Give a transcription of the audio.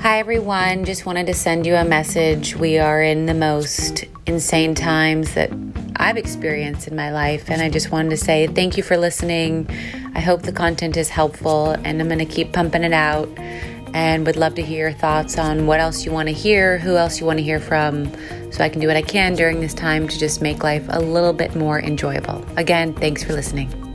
Hi, everyone. Just wanted to send you a message. We are in the most insane times that I've experienced in my life, and I just wanted to say thank you for listening. I hope the content is helpful, and I'm going to keep pumping it out and would love to hear your thoughts on what else you want to hear, who else you want to hear from, so I can do what I can during this time to just make life a little bit more enjoyable. Again, thanks for listening.